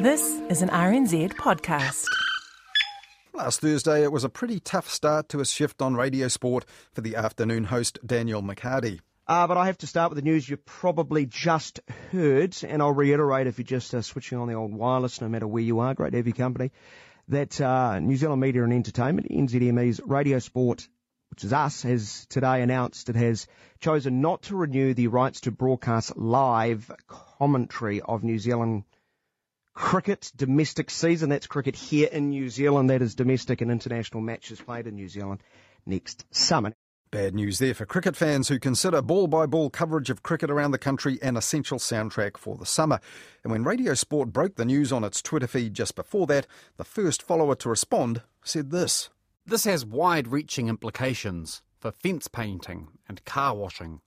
This is an RNZ podcast. Last Thursday, it was a pretty tough start to a shift on radio sport for the afternoon host Daniel McHardy. Uh, but I have to start with the news you probably just heard, and I'll reiterate if you're just uh, switching on the old wireless, no matter where you are, great to have your company, that uh, New Zealand Media and Entertainment, NZME's Radio Sport, which is us, has today announced it has chosen not to renew the rights to broadcast live commentary of New Zealand cricket domestic season. That's cricket here in New Zealand. That is domestic and international matches played in New Zealand next summer. Bad news there for cricket fans who consider ball by ball coverage of cricket around the country an essential soundtrack for the summer. And when Radio Sport broke the news on its Twitter feed just before that, the first follower to respond said this This has wide reaching implications for fence painting and car washing.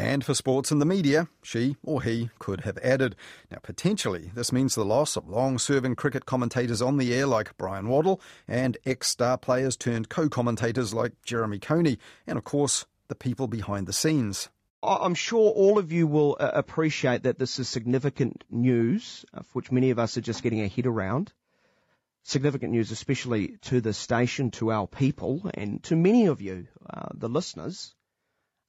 And for sports and the media, she or he could have added. Now, potentially, this means the loss of long serving cricket commentators on the air like Brian Waddle and ex star players turned co commentators like Jeremy Coney, and of course, the people behind the scenes. I'm sure all of you will uh, appreciate that this is significant news, uh, which many of us are just getting our head around. Significant news, especially to the station, to our people, and to many of you, uh, the listeners.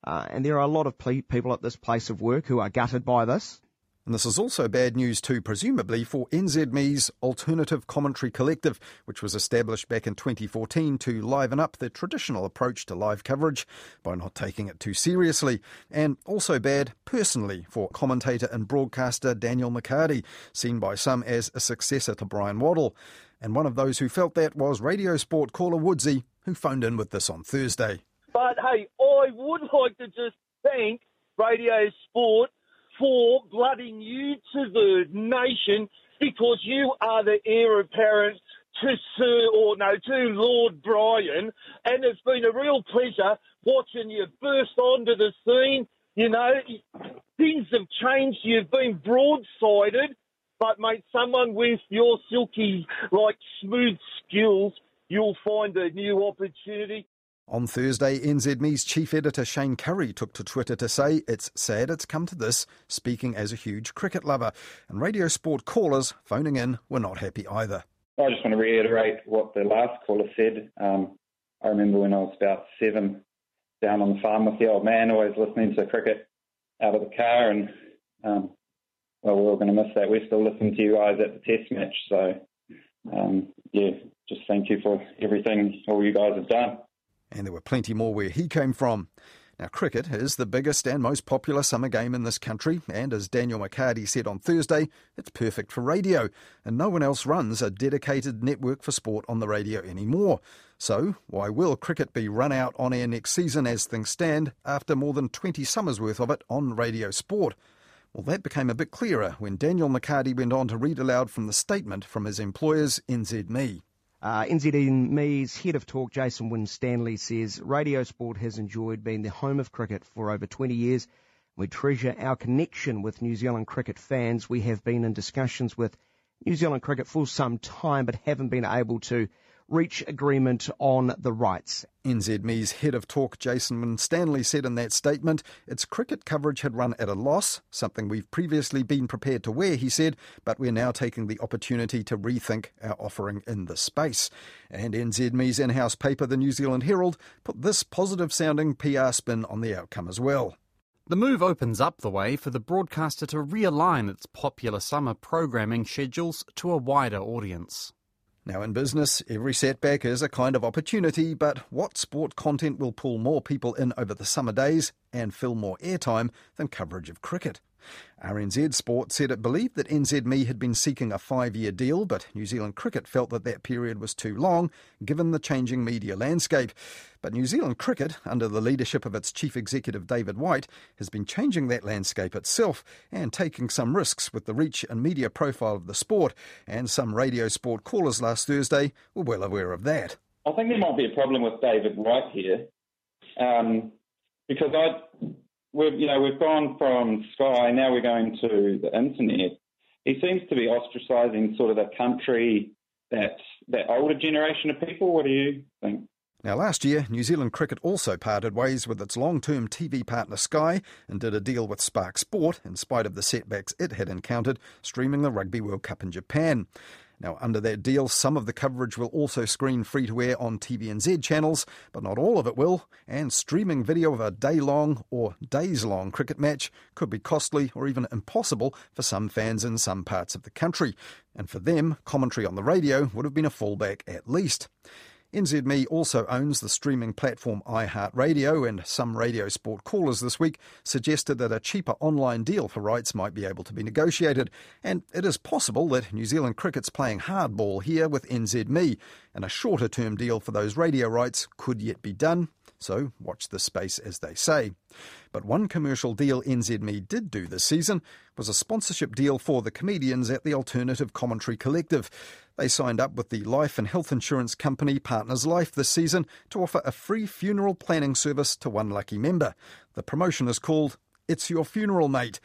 Uh, and there are a lot of ple- people at this place of work who are gutted by this. And this is also bad news too, presumably, for NZME's Alternative Commentary Collective, which was established back in 2014 to liven up the traditional approach to live coverage by not taking it too seriously. And also bad, personally, for commentator and broadcaster Daniel McHardy, seen by some as a successor to Brian Waddle. And one of those who felt that was radio sport caller Woodsy, who phoned in with this on Thursday. But hey, I would like to just thank Radio Sport for blooding you to the nation because you are the heir apparent to Sir, or no, to Lord Brian, and it's been a real pleasure watching you burst onto the scene. You know, things have changed. You've been broadsided, but mate, someone with your silky, like smooth skills, you'll find a new opportunity. On Thursday, NZME's chief editor Shayne Currie took to Twitter to say it's sad it's come to this, speaking as a huge cricket lover. And radio sport callers phoning in were not happy either. I just want to reiterate what the last caller said. Um, I remember when I was about seven, down on the farm with the old man, always listening to cricket out of the car, and um, well, we're all going to miss that. We're still listening to you guys at the test match, so um, yeah, just thank you for everything all you guys have done and there were plenty more where he came from. Now, cricket is the biggest and most popular summer game in this country, and as Daniel McHardy said on Thursday, it's perfect for radio, and no one else runs a dedicated network for sport on the radio anymore. So, why will cricket be run out on air next season as things stand after more than 20 summers worth of it on radio sport? Well, that became a bit clearer when Daniel McHardy went on to read aloud from the statement from his employers, NZME. Uh, NZME's head of talk, Jason Winstanley, says Radio Sport has enjoyed being the home of cricket for over 20 years. We treasure our connection with New Zealand cricket fans. We have been in discussions with New Zealand cricket for some time, but haven't been able to reach agreement on the rights. NZME's head of talk, Jason Winstanley, said in that statement its cricket coverage had run at a loss, something we've previously been prepared to wear, he said, but we're now taking the opportunity to rethink our offering in the space. And NZME's in house paper, the New Zealand Herald, put this positive sounding PR spin on the outcome as well. The move opens up the way for the broadcaster to realign its popular summer programming schedules to a wider audience. Now, in business, every setback is a kind of opportunity, but what sport content will pull more people in over the summer days and fill more airtime than coverage of cricket? RNZ Sport said it believed that NZME had been seeking a five year deal, but New Zealand Cricket felt that that period was too long given the changing media landscape. But New Zealand Cricket, under the leadership of its chief executive David White, has been changing that landscape itself and taking some risks with the reach and media profile of the sport. And some radio sport callers last Thursday were well aware of that. I think there might be a problem with David White here. Um, because I we've you know we've gone from Sky now we're going to the internet. He seems to be ostracising sort of the country that that older generation of people. What do you think? Now, last year, New Zealand Cricket also parted ways with its long term TV partner Sky and did a deal with Spark Sport, in spite of the setbacks it had encountered streaming the Rugby World Cup in Japan. Now, under that deal, some of the coverage will also screen free to air on TVNZ channels, but not all of it will, and streaming video of a day long or days long cricket match could be costly or even impossible for some fans in some parts of the country. And for them, commentary on the radio would have been a fallback at least. NZME also owns the streaming platform iHeartRadio, and some radio sport callers this week suggested that a cheaper online deal for rights might be able to be negotiated. And it is possible that New Zealand cricket's playing hardball here with NZME, and a shorter term deal for those radio rights could yet be done. So watch the space as they say. But one commercial deal NZME did do this season was a sponsorship deal for the comedians at the Alternative Commentary Collective. They signed up with the life and health insurance company Partners Life this season to offer a free funeral planning service to one lucky member. The promotion is called It's Your Funeral Mate.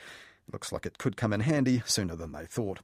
Looks like it could come in handy sooner than they thought.